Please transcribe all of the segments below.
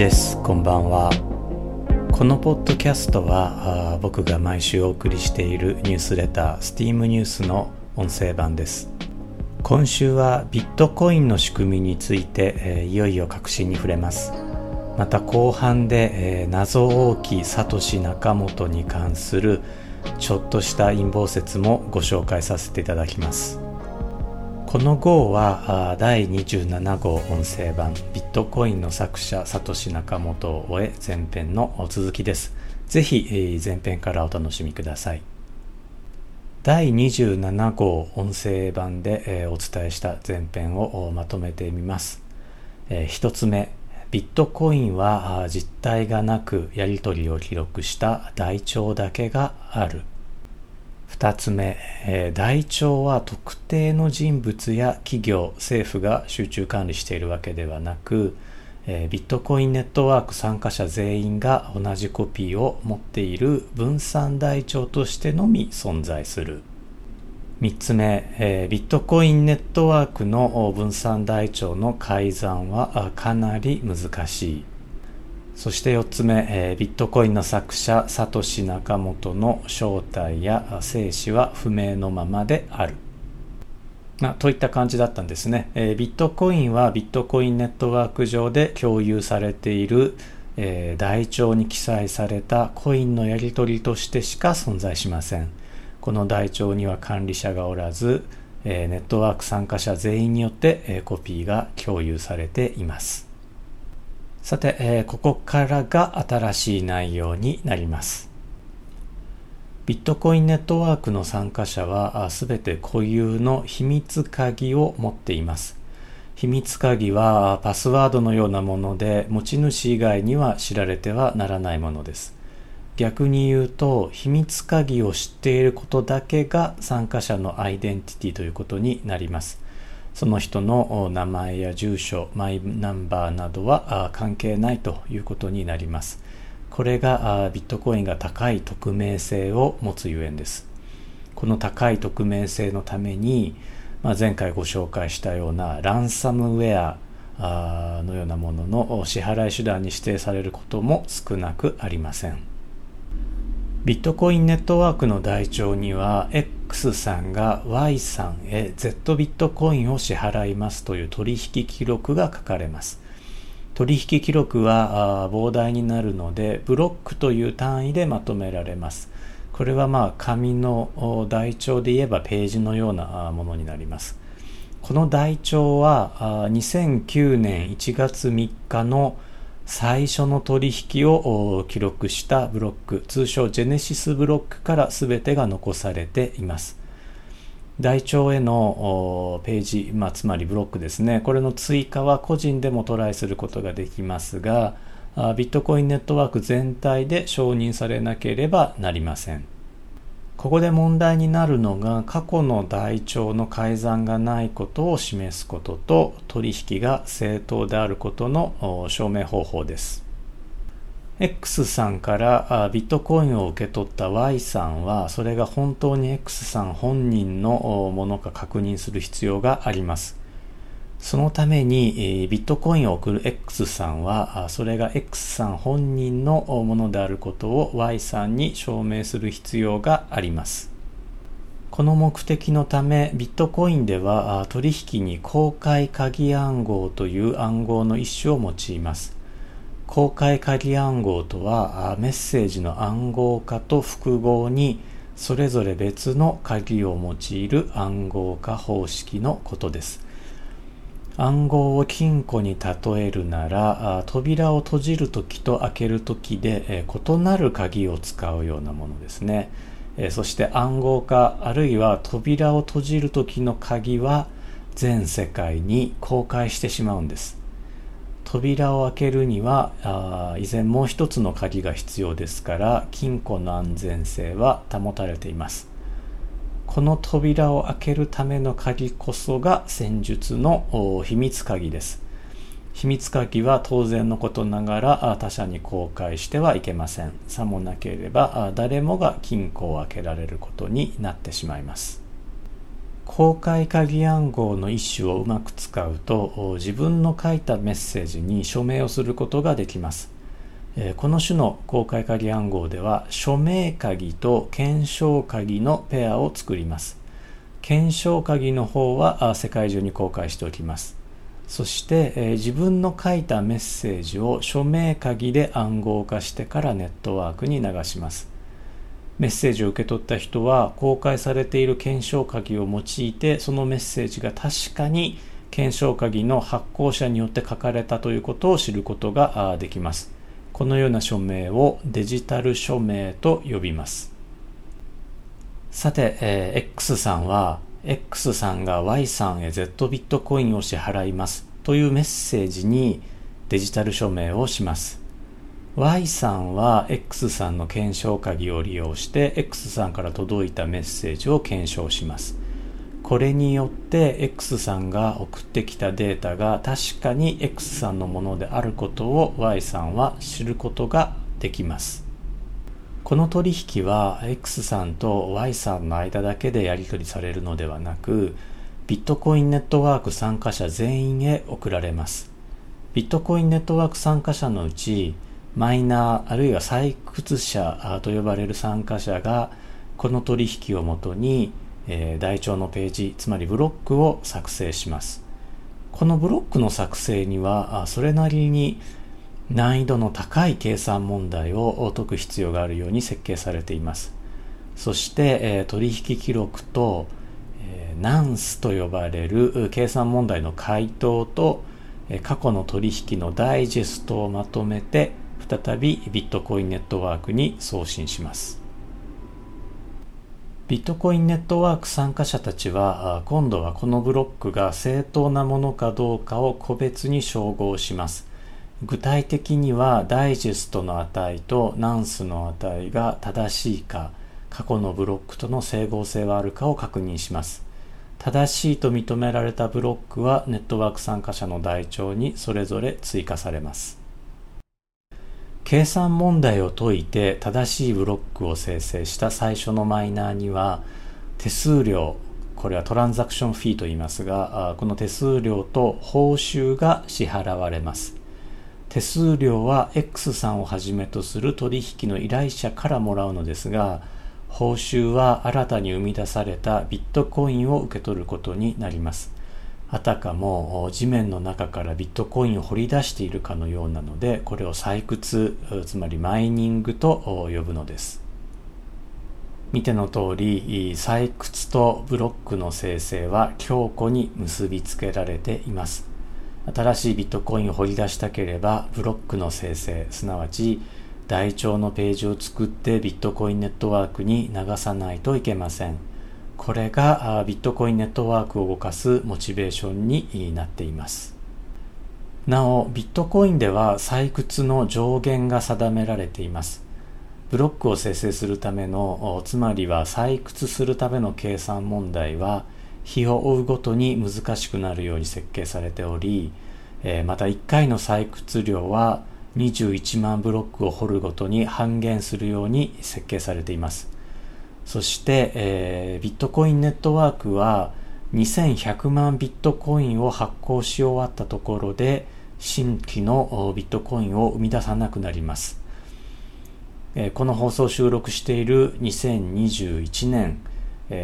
です。こんばんは。このポッドキャストは僕が毎週お送りしているニュースレター STEAM ニュースの音声版です。今週はビットコインの仕組みについて、えー、いよいよ確信に触れます。また後半で、えー、謎多きサトシ仲本に関するちょっとした陰謀説もご紹介させていただきます。この号は第27号音声版ビットコインの作者サトシ仲本を終え前編の続きです。ぜひ前編からお楽しみください。第27号音声版でお伝えした前編をまとめてみます。一つ目ビットコインは実体がなくやり取りを記録した台帳だけがある。2つ目、えー、台帳は特定の人物や企業、政府が集中管理しているわけではなく、えー、ビットコインネットワーク参加者全員が同じコピーを持っている分散台帳としてのみ存在する。3つ目、えー、ビットコインネットワークの分散台帳の改ざんはかなり難しい。そして4つ目、えー、ビットコインの作者サトシ・ナカモトの正体や生死は不明のままである。ま、といった感じだったんですね、えー、ビットコインはビットコインネットワーク上で共有されている、えー、台帳に記載されたコインのやり取りとしてしか存在しません。この台帳には管理者がおらず、え、ネットワーク参加者全員によって、え、コピーが共有されています。さて、えー、ここからが新しい内容になります。ビットコインネットワークの参加者はすべて固有の秘密鍵を持っています。秘密鍵はパスワードのようなもので持ち主以外には知られてはならないものです。逆に言うと秘密鍵を知っていることだけが参加者のアイデンティティということになります。その人の名前や住所、マイナンバーなどは関係ないということになります。これがビットコインが高い匿名性を持つゆえんです。この高い匿名性のために、まあ、前回ご紹介したようなランサムウェアのようなものの支払い手段に指定されることも少なくありません。ビットコインネットワークの台帳には X さんが Y さんへ Z ビットコインを支払いますという取引記録が書かれます。取引記録は膨大になるのでブロックという単位でまとめられます。これはまあ紙の台帳で言えばページのようなものになります。この台帳は2009年1月3日の最初の取引を記録したブロック、通称ジェネシスブロックから全てが残されています。台帳へのページ、まあ、つまりブロックですね。これの追加は個人でもトライすることができますが、ビットコインネットワーク全体で承認されなければなりません。ここで問題になるのが過去の台帳の改ざんがないことを示すことと取引が正当であることの証明方法です。X さんからビットコインを受け取った Y さんはそれが本当に X さん本人のものか確認する必要があります。そのためにビットコインを送る X さんはそれが X さん本人のものであることを Y さんに証明する必要があります。この目的のためビットコインでは取引に公開鍵暗号という暗号の一種を用います。公開鍵暗号とはメッセージの暗号化と複合にそれぞれ別の鍵を用いる暗号化方式のことです。暗号を金庫に例えるなら扉を閉じるときと開けるときで異なる鍵を使うようなものですね。そして暗号化あるいは扉を閉じるときの鍵は全世界に公開してしまうんです。扉を開けるには依然もう一つの鍵が必要ですから金庫の安全性は保たれています。この扉を開けるための鍵こそが戦術の秘密鍵です。秘密鍵は当然のことながら他者に公開してはいけません。さもなければ誰もが金庫を開けられることになってしまいます。公開鍵暗号の一種をうまく使うと自分の書いたメッセージに署名をすることができますこの種の公開鍵暗号では署名鍵と検証鍵のペアを作ります。検証鍵の方は世界中に公開しておきます。そして、自分の書いたメッセージを署名鍵で暗号化してからネットワークに流します。メッセージを受け取った人は公開されている検証鍵を用いてそのメッセージが確かに検証鍵の発行者によって書かれたということを知ることができます。このような署名をデジタル署名と呼びます。さて、えー、X さんは X さんが Y さんへ Z ビットコインを支払いますというメッセージにデジタル署名をします。Y さんは X さんの検証鍵を利用して X さんから届いたメッセージを検証します。これによって X さんが送ってきたデータが確かに X さんのものであることを Y さんは知ることができます。この取引は X さんと Y さんの間だけでやり取りされるのではなくビットコインネットワーク参加者全員へ送られます。ビットコインネットワーク参加者のうちマイナーあるいは採掘者と呼ばれる参加者がこの取引をもとに、えー、台帳のページつまりブロックを作成します。このブロックの作成にはそれなりに難易度の高い計算問題を解く必要があるように設計されています。そして、えー、取引記録と、えー、ナンスと呼ばれる計算問題の回答とえ過去の取引のダイジェストをまとめて再びビットコインネットワークに送信します。ビットコインネットワーク参加者たちは今度はこのブロックが正当なものかどうかを個別に照合します。具体的にはダイジェストの値とナンスの値が正しいか過去のブロックとの整合性はあるかを確認します。正しいと認められたブロックはネットワーク参加者の台帳にそれぞれ追加されます。計算問題を解いて正しいブロックを生成した最初のマイナーには手数料これはトランザクションフィーと言いますがこの手数料と報酬が支払われます。手数料は X さんをはじめとする取引の依頼者からもらうのですが報酬は新たに生み出されたビットコインを受け取ることになります。あたかも地面の中からビットコインを掘り出しているかのようなのでこれを採掘つまりマイニングと呼ぶのです。見ての通り採掘とブロックの生成は強固に結びつけられています。新しいビットコインを掘り出したければブロックの生成すなわち台帳のページを作ってビットコインネットワークに流さないといけません。これがビットコインネットワークを動かすモチベーションになっています。なおビットコインでは採掘の上限が定められています。ブロックを生成するためのつまりは採掘するための計算問題は日を追うごとに難しくなるように設計されておりまた1回の採掘量は21万ブロックを掘るごとに半減するように設計されています。そして、えー、ビットコインネットワークは2100万ビットコインを発行し終わったところで新規のビットコインを生み出さなくなります。えこの放送を収録している2021年、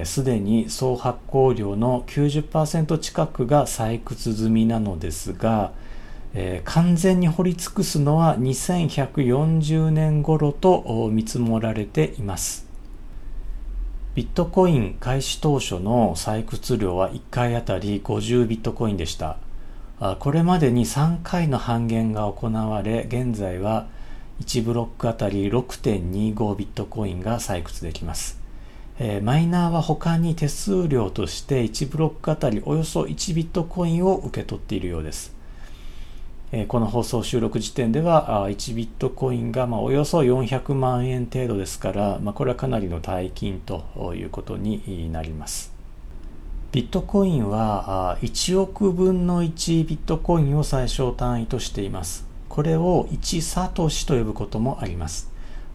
す、で、に総発行量の90%近くが採掘済みなのですが、えー、完全に掘り尽くすのは2140年頃と見積もられています。ビットコイン開始当初の採掘量は1回あたり50ビットコインでした。これまでに3回の半減が行われ、現在は1ブロックあたり6.25ビットコインが採掘できます。えー、マイナーは他に手数料として1ブロックあたりおよそ1ビットコインを受け取っているようです。この放送収録時点では1ビットコインがまおよそ400万円程度ですから、ま、これはかなりの大金ということになります。ビットコインは1億分の1ビットコインを最小単位としています。これを1サトシと呼ぶこともあります。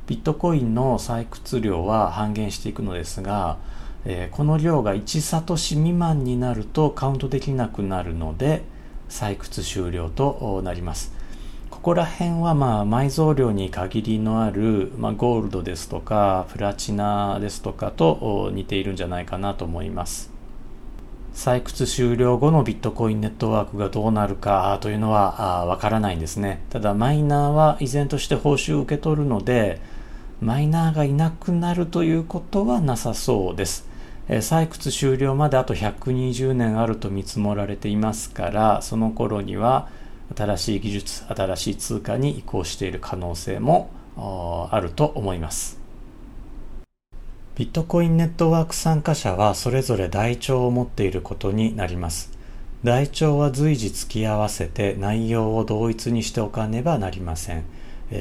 ビットコインの採掘量は半減していくのですが、この量が1サトシ未満になるとカウントできなくなるので採掘終了となります。ここら辺はまあ埋蔵量に限りのある、まあ、ゴールドですとかプラチナですとかと似ているんじゃないかなと思います。採掘終了後のビットコインネットワークがどうなるかというのはわからないんですね。ただマイナーは依然として報酬を受け取るのでマイナーがいなくなるということはなさそうです。採掘終了まであと120年あると見積もられていますからその頃には新しい技術新しい通貨に移行している可能性もあると思います。ビットコインネットワーク参加者はそれぞれ台帳を持っていることになります。台帳は随時付き合わせて内容を同一にしておかねばなりません。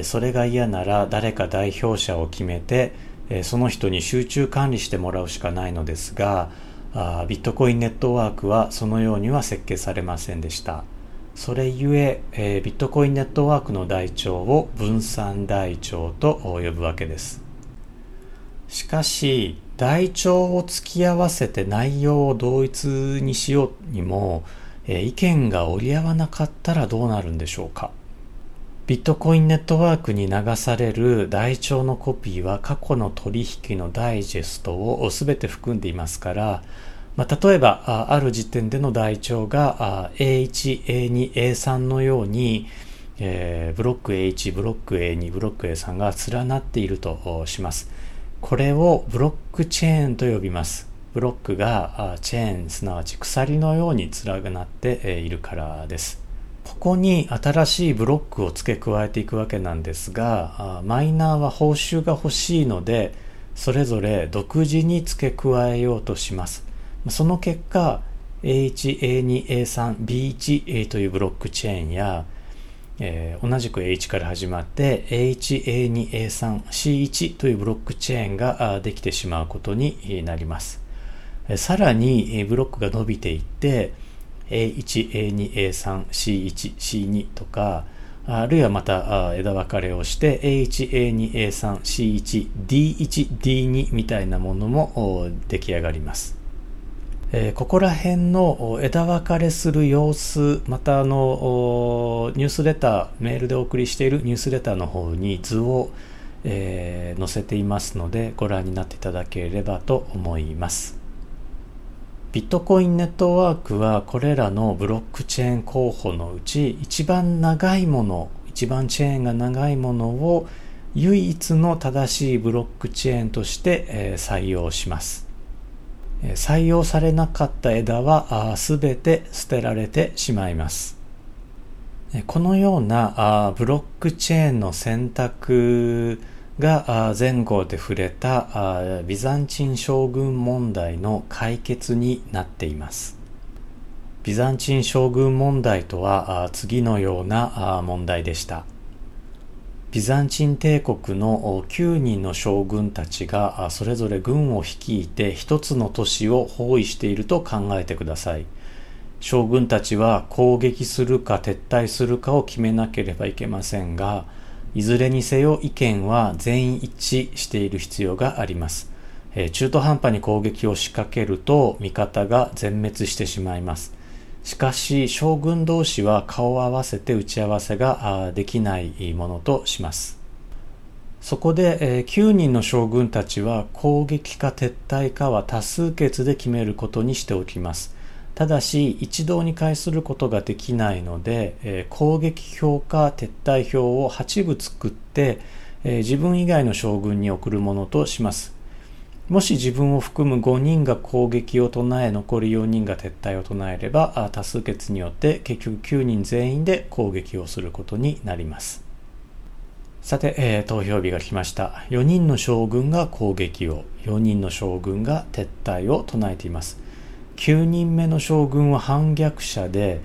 それが嫌なら誰か代表者を決めてその人に集中管理してもらうしかないのですがビットコインネットワークはそのようには設計されませんでした。それゆええビットコインネットワークの台帳を分散台帳と呼ぶわけです。しかし台帳を突き合わせて内容を同一にしようにもえ意見が折り合わなかったらどうなるんでしょうか。ビットコインネットワークに流される台帳のコピーは過去の取引のダイジェストを全て含んでいますから、まあ、例えばある時点での台帳が A1、A2、A3 のように、え、ブロック A1、ブロック A2、ブロック A3 が連なっているとします。これをブロックチェーンと呼びます。ブロックがチェーン、すなわち鎖のように連なっているからです。ここに新しいブロックを付け加えていくわけなんですがマイナーは報酬が欲しいのでそれぞれ独自に付け加えようとします。その結果 A1、A2、A3、B1 というブロックチェーンや、えー、同じく A1 から始まって A1、A2、A3、C1 というブロックチェーンができてしまうことになります。さらにブロックが伸びていって A1、A2、A3、C1、C2 とか、あるいはまた枝分かれをして A1、A2、A3、C1、D1、D2 みたいなものも出来上がります。えー、ここら辺の枝分かれする様子、またあのニュースレター、メールでお送りしているニュースレターの方に図を、えー、載せていますのでご覧になっていただければと思います。ビットコインネットワークはこれらのブロックチェーン候補のうち一番長いもの一番チェーンが長いものを唯一の正しいブロックチェーンとして採用します。採用されなかった枝はすべて捨てられてしまいます。このようなブロックチェーンの選択が前後で触れたビザンチン将軍問題の解決になっています。ビザンチン将軍問題とは次のような問題でした。ビザンチン帝国の9人の将軍たちがそれぞれ軍を率いて一つの都市を包囲していると考えてください。将軍たちは攻撃するか撤退するかを決めなければいけませんがいずれにせよ意見は全員一致している必要があります。え中途半端に攻撃を仕掛けると味方が全滅してしまいます。しかし将軍同士は顔を合わせて打ち合わせができないものとします。そこでえ9人の将軍たちは攻撃か撤退かは多数決で決めることにしておきます。ただし一堂に会することができないので、えー、攻撃表か撤退表を8部作って、えー、自分以外の将軍に送るものとします。もし自分を含む5人が攻撃を唱え残り4人が撤退を唱えれば多数決によって結局9人全員で攻撃をすることになります。さて、えー、投票日が来ました。4人の将軍が攻撃を4人の将軍が撤退を唱えています。9人目の将軍は反逆者で、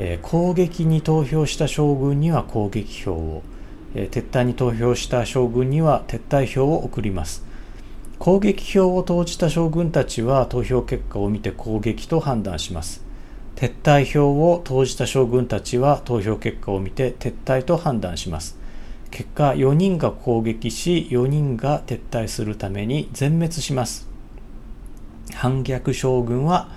えー、攻撃に投票した将軍には攻撃票を、えー、撤退に投票した将軍には撤退票を送ります。攻撃票を投じた将軍たちは投票結果を見て攻撃と判断します。撤退票を投じた将軍たちは投票結果を見て撤退と判断します。結果4人が攻撃し4人が撤退するために全滅します。反逆将軍は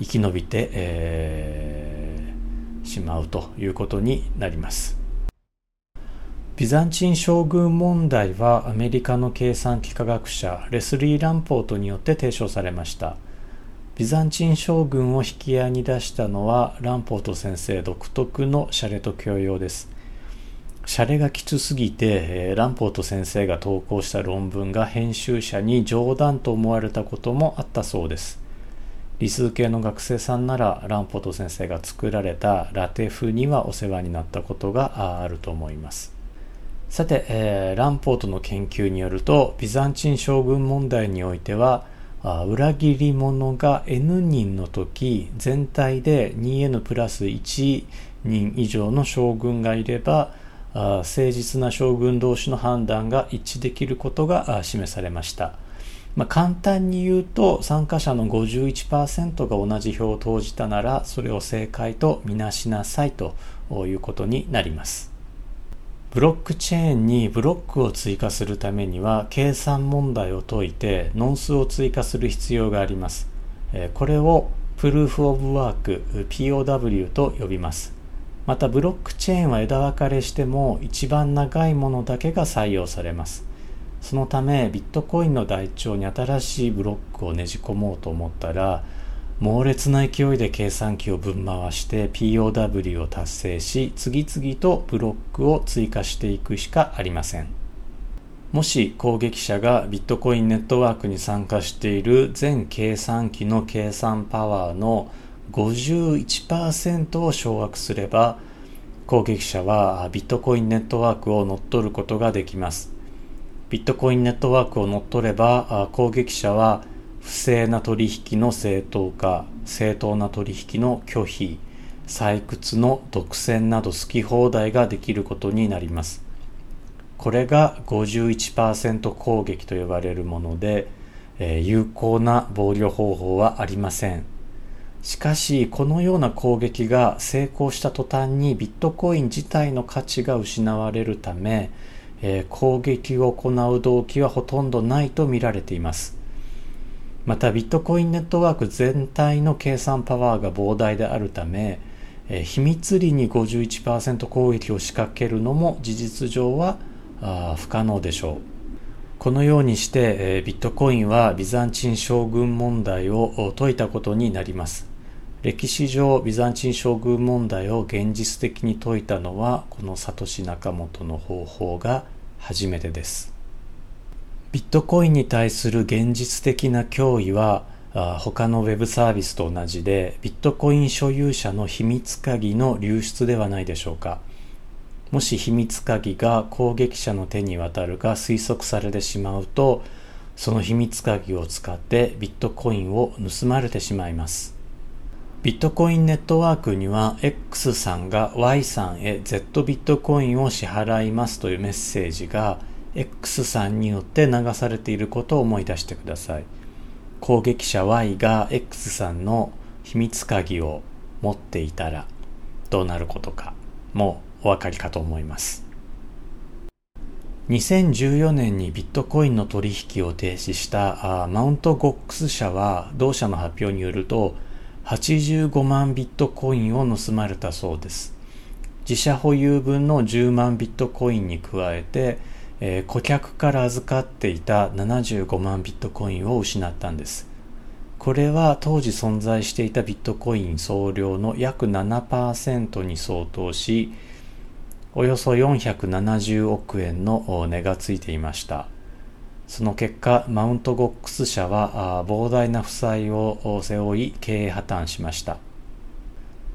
生き延びて、えー、しまうということになります。ビザンチン将軍問題はアメリカの計算機科学者レスリー・ランポートによって提唱されました。ビザンチン将軍を引き合いに出したのはランポート先生独特のシャレと教養です。シャレがきつすぎて、ランポート先生が投稿した論文が編集者に冗談と思われたこともあったそうです。理数系の学生さんならランポート先生が作られたラテフにはお世話になったことがあると思います。さて、えー、ランポートの研究によるとビザンチン将軍問題においては裏切り者が N 人の時全体で 2N プラス1人以上の将軍がいれば誠実な将軍同士の判断が一致できることが示されました、まあ、簡単に言うと参加者の51%が同じ票を投じたならそれを正解とみなしなさいということになりますブロックチェーンにブロックを追加するためには計算問題を解いてノン数を追加する必要があります。これをプルーフオブワーク POW と呼びます。またブロックチェーンは枝分かれしても一番長いものだけが採用されます。そのためビットコインの台帳に新しいブロックをねじ込もうと思ったら猛烈な勢いで計算機をぶん回して POW を達成し次々とブロックを追加していくしかありませんもし攻撃者がビットコインネットワークに参加している全計算機の計算パワーの51%を掌握すれば攻撃者はビットコインネットワークを乗っ取ることができます。ビットコインネットワークを乗っ取れば攻撃者は不正な取引の正当化正当な取引の拒否採掘の独占など好き放題ができることになります。これが51%攻撃と呼ばれるもので、有効な防御方法はありません。しかしこのような攻撃が成功した途端にビットコイン自体の価値が失われるため、えー、攻撃を行う動機はほとんどないと見られていますまたビットコインネットワーク全体の計算パワーが膨大であるため、えー、秘密裏に51%攻撃を仕掛けるのも事実上は不可能でしょう。このようにして、えー、ビットコインはビザンチン将軍問題を解いたことになります。歴史上ビザンチン将軍問題を現実的に解いたのはこのサトシ・ナカモトの方法が初めてです。ビットコインに対する現実的な脅威は他のウェブサービスと同じでビットコイン所有者の秘密鍵の流出ではないでしょうかもし秘密鍵が攻撃者の手に渡るが推測されてしまうとその秘密鍵を使ってビットコインを盗まれてしまいますビットコインネットワークには X さんが Y さんへ Z ビットコインを支払いますというメッセージが X さんによって流されていることを思い出してください。攻撃者 Y が X さんの秘密鍵を持っていたらどうなることかもうお分かりかと思います。2014年にビットコインの取引を停止したマウントゴックス社は同社の発表によると85万ビットコインを盗まれたそうです自社保有分の10万ビットコインに加えてえー、顧客から預かっていた75万ビットコインを失ったんです。これは当時存在していたビットコイン総量の約7%に相当し、およそ470億円の値がついていました。その結果、マウントゴックス社は膨大な負債を背負い経営破綻しました。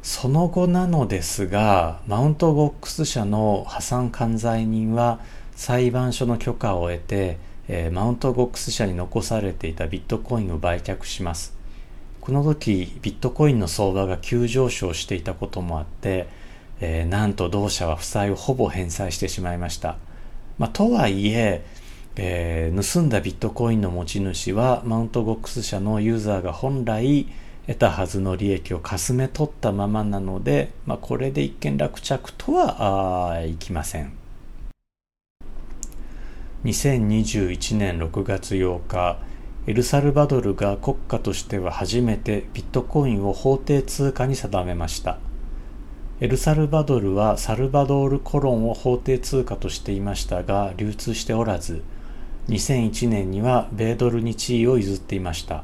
その後なのですが、マウントゴックス社の破産管財人は裁判所の許可を得て、えー、マウントボックス社に残されていたビットコインを売却します。この時、ビットコインの相場が急上昇していたこともあって、えー、なんと同社は負債をほぼ返済してしまいました。まあ、とはいええー、盗んだビットコインの持ち主はマウントボックス社のユーザーが本来得たはずの利益をかすめ取ったままなので、まあ、これで一件落着とはいきません。2021年6月8日エルサルバドルが国家としては初めてビットコインを法定通貨に定めましたエルサルバドルはサルバドールコロンを法定通貨としていましたが流通しておらず2001年には米ドルに地位を譲っていました。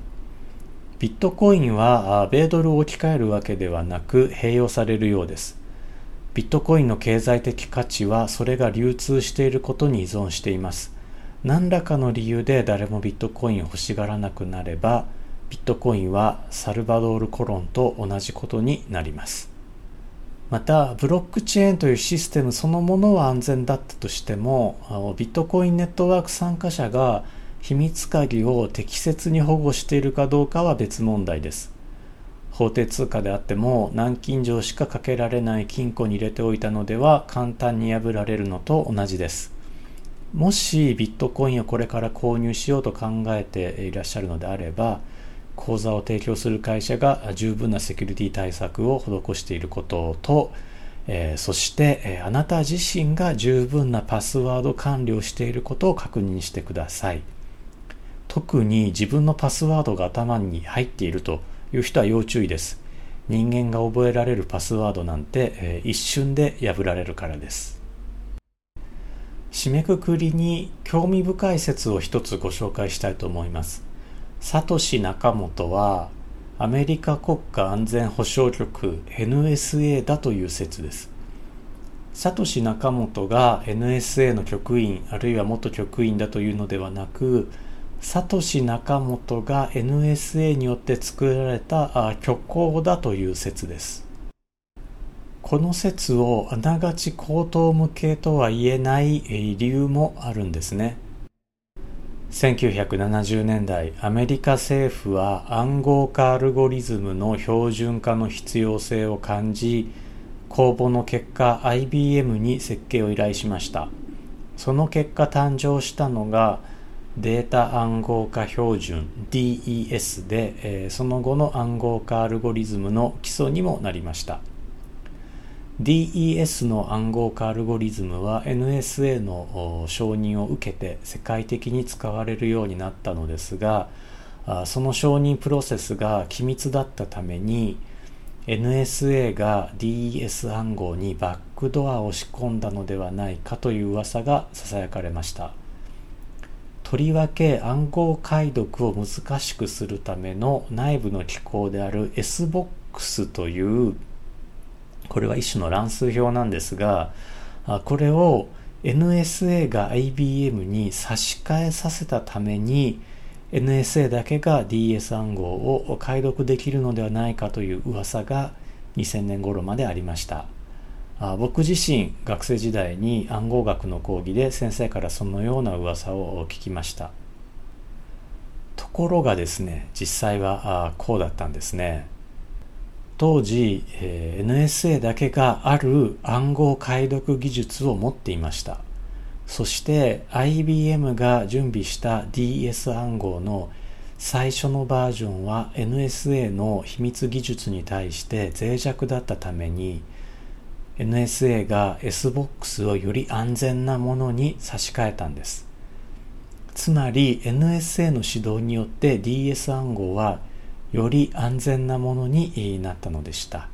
ビットコインは米ドルを置き換えるわけではなく併用されるようです。ビットコインの経済的価値はそれが流通していることに依存しています。何らかの理由で誰もビットコインを欲しがらなくなればビットコインはサルバドールコロンと同じことになります。またブロックチェーンというシステムそのものは安全だったとしてもビットコインネットワーク参加者が秘密鍵を適切に保護しているかどうかは別問題です。法定通貨であっても南京錠しかかけられない金庫に入れておいたのでは簡単に破られるのと同じです。もしビットコインをこれから購入しようと考えていらっしゃるのであれば口座を提供する会社が十分なセキュリティ対策を施していることと、えー、そして、えー、あなた自身が十分なパスワード管理をしていることを確認してください。特に自分のパスワードが頭に入っているという人は要注意です。人間が覚えられるパスワードなんて、えー、一瞬で破られるからです。締めくくりに興味深い説を一つご紹介したいと思います。サトシ・ナカモトはアメリカ国家安全保障局 NSA だという説です。サトシ・ナカモトが NSA の局員あるいは元局員だというのではなくサトシ・ナカモトが NSA によって作られた虚構だという説です。この説をあながち口頭無形とは言えない理由もあるんですね。1970年代アメリカ政府は暗号化アルゴリズムの標準化の必要性を感じ公募の結果 IBM に設計を依頼しました。その結果誕生したのがデータ暗号化標準 DES で、えー、その後の暗号化アルゴリズムの基礎にもなりました。DES の暗号化アルゴリズムは NSA の承認を受けて世界的に使われるようになったのですがその承認プロセスが機密だったために NSA が DES 暗号にバックドアを仕込んだのではないかという噂がささやかれました。とりわけ暗号解読を難しくするための内部の機構である SBOX というこれは一種の乱数表なんですが、これを NSA が IBM に差し替えさせたために NSA だけが DS 暗号を解読できるのではないかという噂が2000年頃までありました。僕自身学生時代に暗号学の講義で先生からそのような噂を聞きました。ところがですね実際はこうだったんですね。当時、えー、NSA だけがある暗号解読技術を持っていました。そして IBM が準備した DS 暗号の最初のバージョンは NSA の秘密技術に対して脆弱だったために NSA が SBOX をより安全なものに差し替えたんです。つまり NSA の指導によって DS 暗号はより安全なものになったのでした。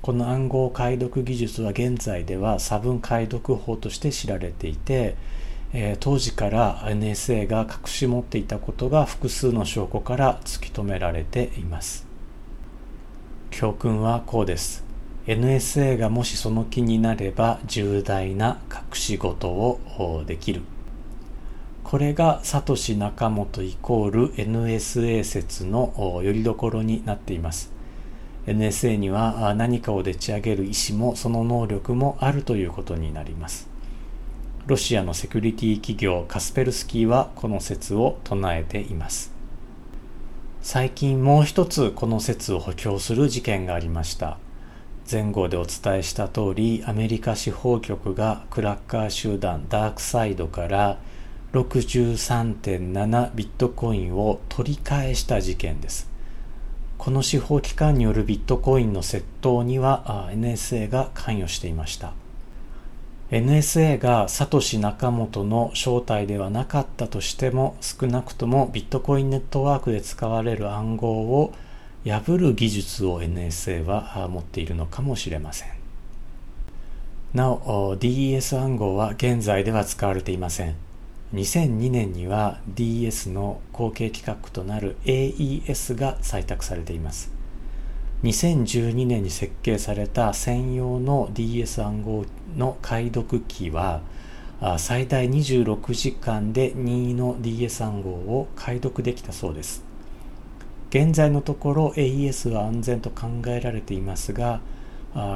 この暗号解読技術は現在では差分解読法として知られていて、えー、当時から NSA が隠し持っていたことが複数の証拠から突き止められています。教訓はこうです。NSA がもしその気になれば重大な隠し事をできる。これがサトシ・ナカモトイコール NSA 説のよりどころになっています。NSA には何かをでち上げる意思もその能力もあるということになります。ロシアのセキュリティ企業カスペルスキーはこの説を唱えています。最近もう一つこの説を補強する事件がありました。前後でお伝えした通りアメリカ司法局がクラッカー集団ダークサイドから63.7ビットコインを取り返した事件です。この司法機関によるビットコインの窃盗には NSA が関与していました。NSA がサトシ・ナカモトの正体ではなかったとしても少なくともビットコインネットワークで使われる暗号を破る技術を NSA は持っているのかもしれませんなお DES 暗号は現在では使われていません2002年には DS の後継規格となる AES が採択されています。2012年に設計された専用の DS 暗号の解読機は最大26時間で任意の DS 暗号を解読できたそうです。現在のところ AES は安全と考えられていますが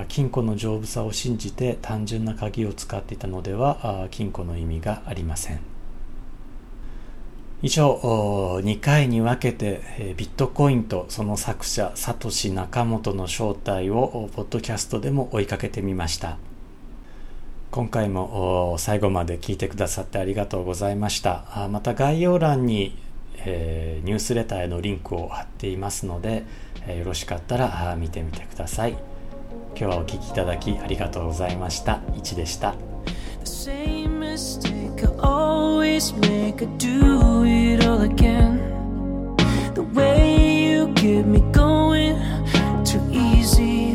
金庫の丈夫さを信じて単純な鍵を使っていたのでは金庫の意味がありません。以上2回に分けてビットコインとその作者サトシ・ナカモトの正体をポッドキャストでも追いかけてみました。今回も最後まで聞いてくださってありがとうございました。また概要欄に、えニュースレターへのリンクを貼っていますので、よろしかったら見てみてください。今日はお聴きいただきありがとうございました。いちでした。make her do it all again. The way you get me going, too easy.